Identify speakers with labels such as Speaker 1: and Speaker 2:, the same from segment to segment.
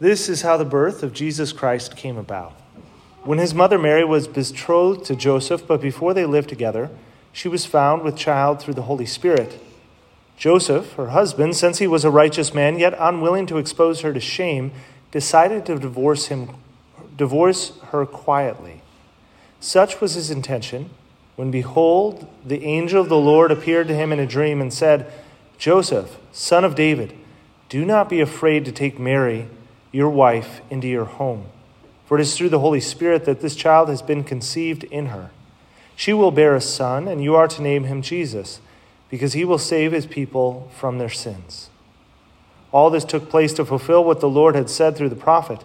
Speaker 1: This is how the birth of Jesus Christ came about. When his mother Mary was betrothed to Joseph, but before they lived together, she was found with child through the Holy Spirit. Joseph, her husband, since he was a righteous man, yet unwilling to expose her to shame, decided to divorce him divorce her quietly. Such was his intention when behold the angel of the Lord appeared to him in a dream and said, Joseph, son of David, do not be afraid to take Mary, your wife, into your home, for it is through the Holy Spirit that this child has been conceived in her. She will bear a son, and you are to name him Jesus because he will save his people from their sins. All this took place to fulfill what the Lord had said through the prophet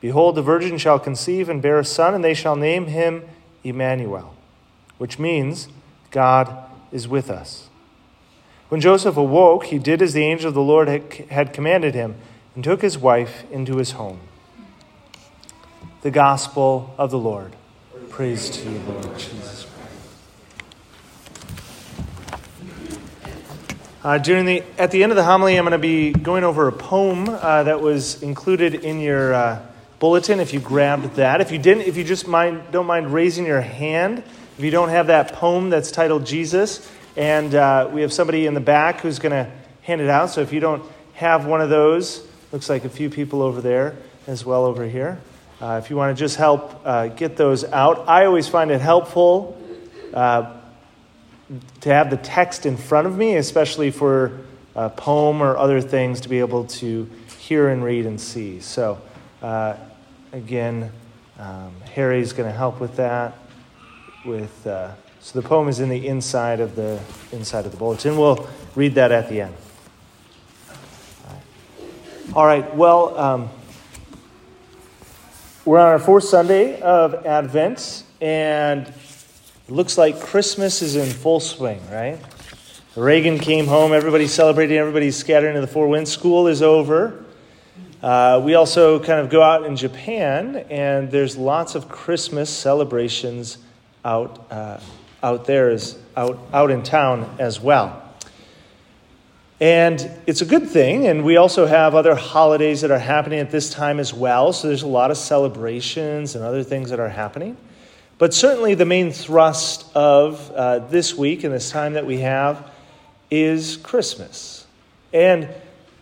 Speaker 1: Behold, the virgin shall conceive and bear a son, and they shall name him Emmanuel, which means God is with us. When Joseph awoke, he did as the angel of the Lord had commanded him and took his wife into his home. The Gospel of the Lord. Praise to you, Lord Jesus. Uh, during the, at the end of the homily, I'm going to be going over a poem uh, that was included in your uh, bulletin. If you grabbed that, if you didn't, if you just mind, don't mind raising your hand, if you don't have that poem that's titled Jesus, and uh, we have somebody in the back who's going to hand it out. So if you don't have one of those, looks like a few people over there as well over here. Uh, if you want to just help uh, get those out, I always find it helpful to have the text in front of me, especially for a poem or other things to be able to hear and read and see. So, uh, again, um, Harry's going to help with that. With uh, so the poem is in the inside of the inside of the bulletin. We'll read that at the end. All right. Well, um, we're on our fourth Sunday of Advent, and it looks like Christmas is in full swing, right? Reagan came home, everybody's celebrating, everybody's scattering to the four winds. School is over. Uh, we also kind of go out in Japan, and there's lots of Christmas celebrations out, uh, out there, as, out, out in town as well. And it's a good thing, and we also have other holidays that are happening at this time as well. So there's a lot of celebrations and other things that are happening. But certainly, the main thrust of uh, this week and this time that we have is Christmas. And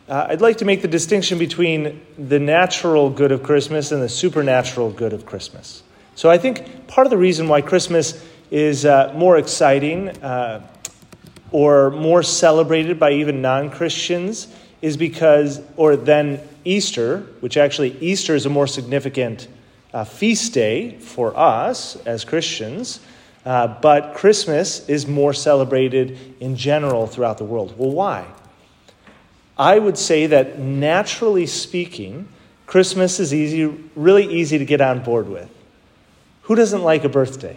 Speaker 1: uh, I'd like to make the distinction between the natural good of Christmas and the supernatural good of Christmas. So I think part of the reason why Christmas is uh, more exciting uh, or more celebrated by even non Christians is because, or than Easter, which actually Easter is a more significant a feast day for us as Christians, uh, but Christmas is more celebrated in general throughout the world. Well, why? I would say that naturally speaking, Christmas is easy, really easy to get on board with. Who doesn't like a birthday?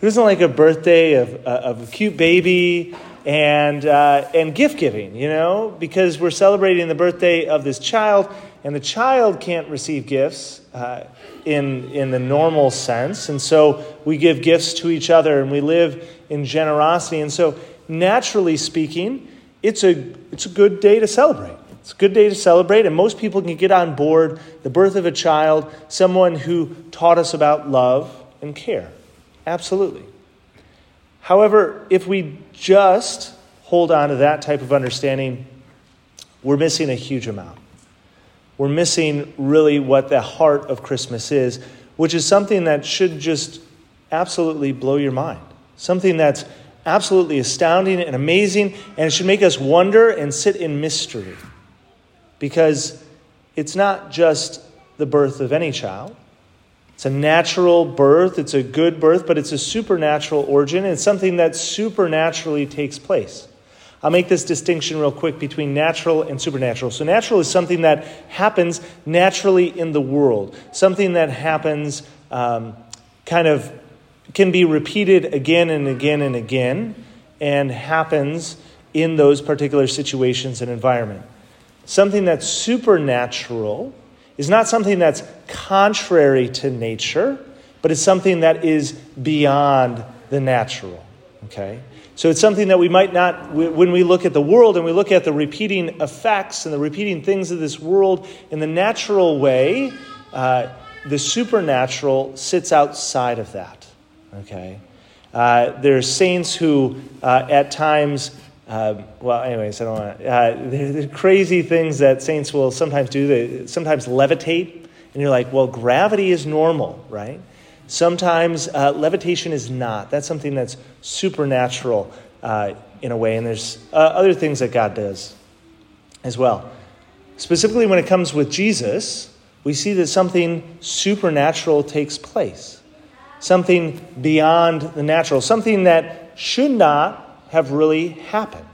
Speaker 1: Who doesn't like a birthday of, uh, of a cute baby and, uh, and gift giving, you know? Because we're celebrating the birthday of this child, and the child can't receive gifts uh, in, in the normal sense. And so we give gifts to each other and we live in generosity. And so, naturally speaking, it's a, it's a good day to celebrate. It's a good day to celebrate, and most people can get on board the birth of a child, someone who taught us about love and care. Absolutely. However, if we just hold on to that type of understanding, we're missing a huge amount. We're missing really what the heart of Christmas is, which is something that should just absolutely blow your mind. Something that's absolutely astounding and amazing, and it should make us wonder and sit in mystery. Because it's not just the birth of any child, it's a natural birth, it's a good birth, but it's a supernatural origin. It's something that supernaturally takes place. I'll make this distinction real quick between natural and supernatural. So, natural is something that happens naturally in the world, something that happens um, kind of can be repeated again and again and again and happens in those particular situations and environment. Something that's supernatural is not something that's contrary to nature, but it's something that is beyond the natural. Okay? So it's something that we might not, when we look at the world and we look at the repeating effects and the repeating things of this world in the natural way, uh, the supernatural sits outside of that. Okay? Uh, there are saints who, uh, at times, uh, well, anyways, I don't want to. Uh, there, crazy things that saints will sometimes do. They sometimes levitate, and you're like, well, gravity is normal, right? Sometimes uh, levitation is not. That's something that's supernatural uh, in a way, and there's uh, other things that God does as well. Specifically, when it comes with Jesus, we see that something supernatural takes place, something beyond the natural, something that should not have really happened.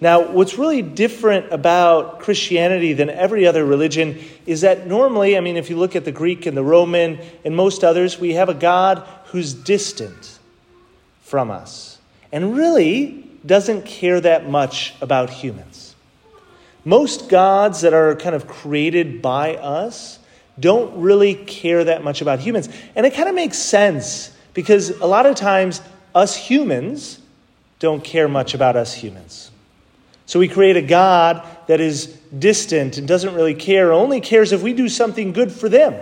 Speaker 1: Now, what's really different about Christianity than every other religion is that normally, I mean, if you look at the Greek and the Roman and most others, we have a God who's distant from us and really doesn't care that much about humans. Most gods that are kind of created by us don't really care that much about humans. And it kind of makes sense because a lot of times, us humans don't care much about us humans. So we create a God that is distant and doesn't really care, only cares if we do something good for them.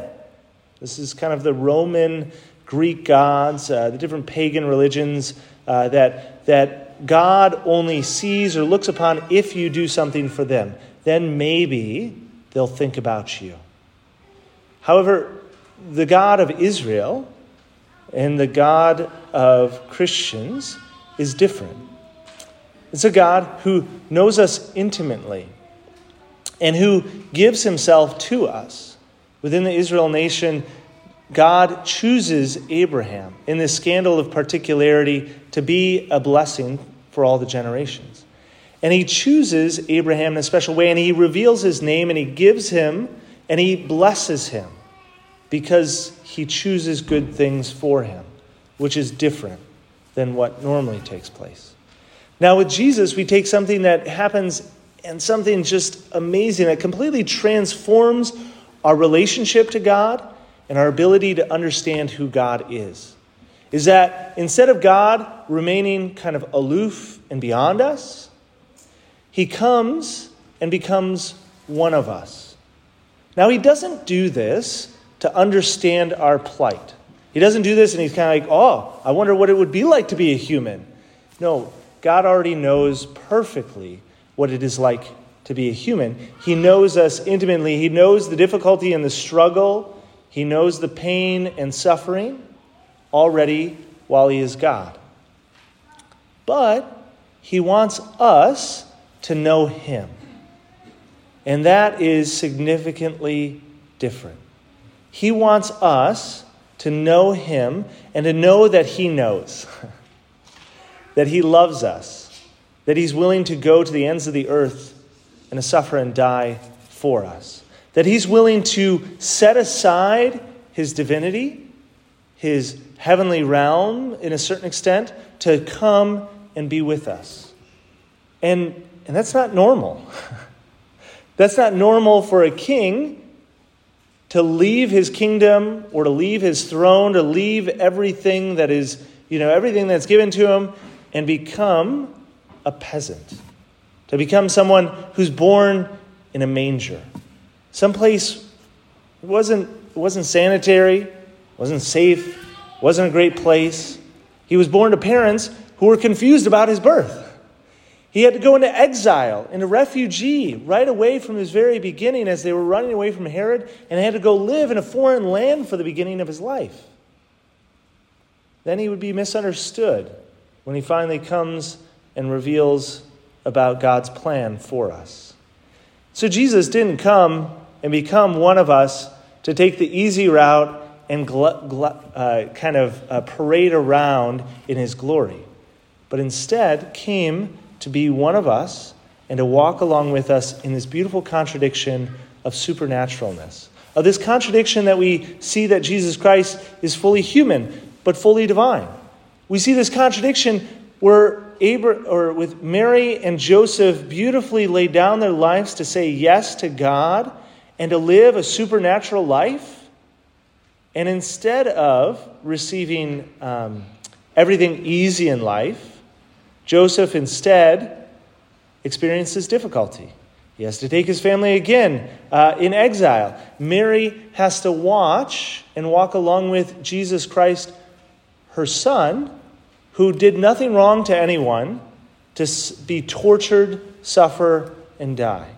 Speaker 1: This is kind of the Roman, Greek gods, uh, the different pagan religions uh, that, that God only sees or looks upon if you do something for them. Then maybe they'll think about you. However, the God of Israel and the God of Christians is different. It's a God who knows us intimately and who gives himself to us. Within the Israel nation, God chooses Abraham in this scandal of particularity to be a blessing for all the generations. And he chooses Abraham in a special way, and he reveals his name, and he gives him, and he blesses him because he chooses good things for him, which is different than what normally takes place. Now, with Jesus, we take something that happens and something just amazing that completely transforms our relationship to God and our ability to understand who God is. Is that instead of God remaining kind of aloof and beyond us, he comes and becomes one of us. Now, he doesn't do this to understand our plight. He doesn't do this and he's kind of like, oh, I wonder what it would be like to be a human. No, God already knows perfectly what it is like to be a human. He knows us intimately. He knows the difficulty and the struggle. He knows the pain and suffering already while He is God. But He wants us to know Him. And that is significantly different. He wants us to know Him and to know that He knows. that He loves us, that He's willing to go to the ends of the earth and to suffer and die for us, that He's willing to set aside His divinity, His heavenly realm in a certain extent, to come and be with us. And, and that's not normal. that's not normal for a king to leave his kingdom or to leave his throne, to leave everything that is, you know, everything that's given to him and become a peasant, to become someone who's born in a manger, someplace it wasn't, wasn't sanitary, wasn't safe, wasn't a great place. He was born to parents who were confused about his birth. He had to go into exile, into refugee, right away from his very beginning as they were running away from Herod, and had to go live in a foreign land for the beginning of his life. Then he would be misunderstood when he finally comes and reveals about God's plan for us. So Jesus didn't come and become one of us to take the easy route and gl- gl- uh, kind of uh, parade around in his glory, but instead came to be one of us and to walk along with us in this beautiful contradiction of supernaturalness. Of this contradiction that we see that Jesus Christ is fully human, but fully divine. We see this contradiction where Abra- or with Mary and Joseph beautifully lay down their lives to say yes to God and to live a supernatural life. And instead of receiving um, everything easy in life, Joseph instead experiences difficulty. He has to take his family again uh, in exile. Mary has to watch and walk along with Jesus Christ, her son, who did nothing wrong to anyone, to be tortured, suffer, and die.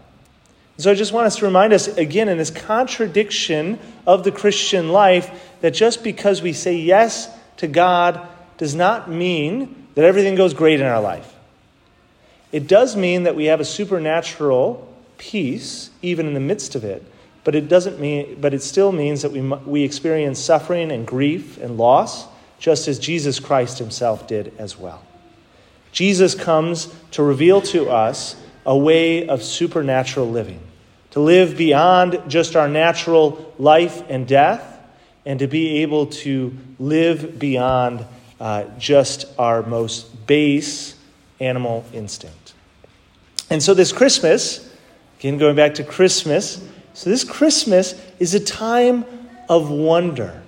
Speaker 1: So I just want us to remind us again in this contradiction of the Christian life that just because we say yes to God does not mean that everything goes great in our life. It does mean that we have a supernatural peace even in the midst of it, but it doesn't mean but it still means that we we experience suffering and grief and loss just as Jesus Christ himself did as well. Jesus comes to reveal to us a way of supernatural living, to live beyond just our natural life and death, and to be able to live beyond uh, just our most base animal instinct. And so, this Christmas, again, going back to Christmas, so this Christmas is a time of wonder.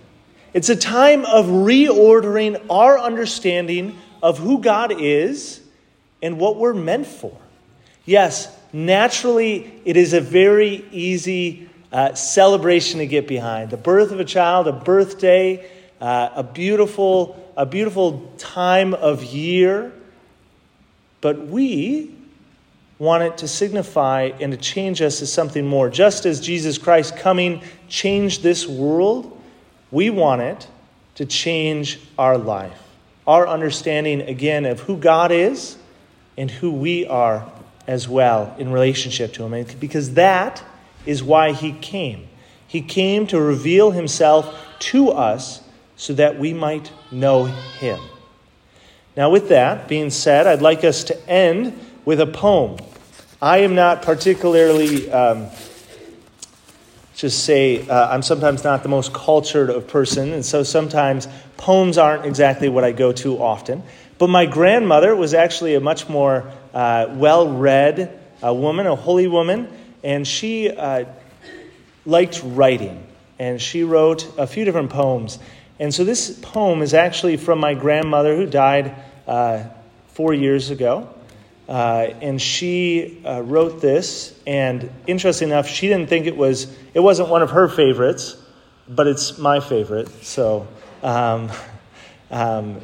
Speaker 1: It's a time of reordering our understanding of who God is and what we're meant for. Yes, naturally, it is a very easy uh, celebration to get behind. The birth of a child, a birthday, uh, a beautiful, a beautiful time of year. But we want it to signify and to change us as something more. Just as Jesus Christ coming changed this world, we want it to change our life, our understanding again of who God is and who we are as well in relationship to Him. Because that is why He came. He came to reveal Himself to us so that we might know Him. Now, with that being said, I'd like us to end with a poem. I am not particularly. Um, just say uh, I'm sometimes not the most cultured of person, and so sometimes poems aren't exactly what I go to often. But my grandmother was actually a much more uh, well-read uh, woman, a holy woman, and she uh, liked writing, and she wrote a few different poems. And so this poem is actually from my grandmother who died uh, four years ago. Uh, and she uh, wrote this, and interesting enough, she didn't think it was, it wasn't one of her favorites, but it's my favorite. So, um, um,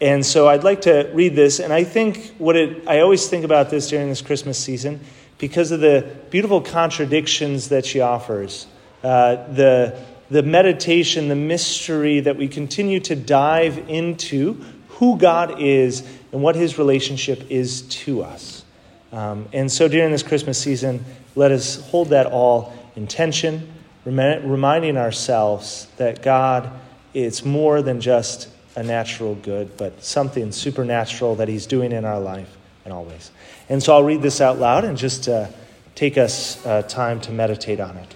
Speaker 1: and so I'd like to read this, and I think what it, I always think about this during this Christmas season because of the beautiful contradictions that she offers, uh, the, the meditation, the mystery that we continue to dive into who God is and what his relationship is to us. Um, and so during this Christmas season, let us hold that all in tension, reminding ourselves that God is more than just a natural good, but something supernatural that he's doing in our life and always. And so I'll read this out loud and just uh, take us uh, time to meditate on it.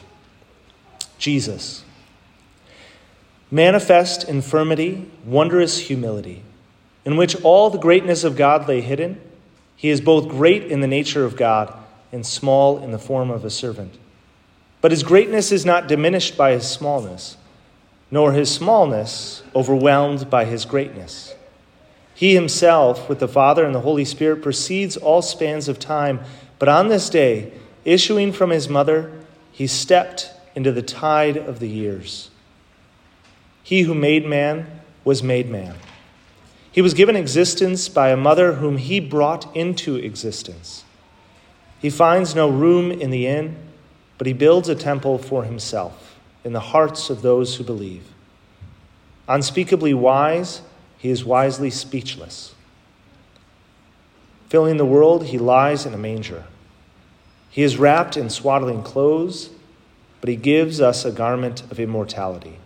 Speaker 1: Jesus, manifest infirmity, wondrous humility in which all the greatness of God lay hidden. He is both great in the nature of God and small in the form of a servant. But his greatness is not diminished by his smallness, nor his smallness overwhelmed by his greatness. He himself, with the Father and the Holy Spirit, precedes all spans of time, but on this day, issuing from his mother, he stepped into the tide of the years. He who made man was made man. He was given existence by a mother whom he brought into existence. He finds no room in the inn, but he builds a temple for himself in the hearts of those who believe. Unspeakably wise, he is wisely speechless. Filling the world, he lies in a manger. He is wrapped in swaddling clothes, but he gives us a garment of immortality.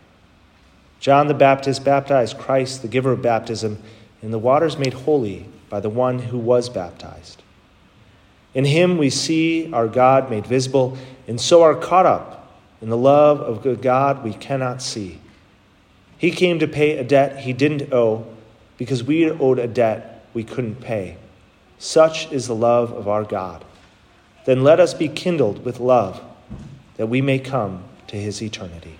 Speaker 1: John the Baptist baptized Christ, the giver of baptism, in the waters made holy by the one who was baptized. In him we see our God made visible, and so are caught up in the love of good God we cannot see. He came to pay a debt he didn't owe because we owed a debt we couldn't pay. Such is the love of our God. Then let us be kindled with love that we may come to his eternity.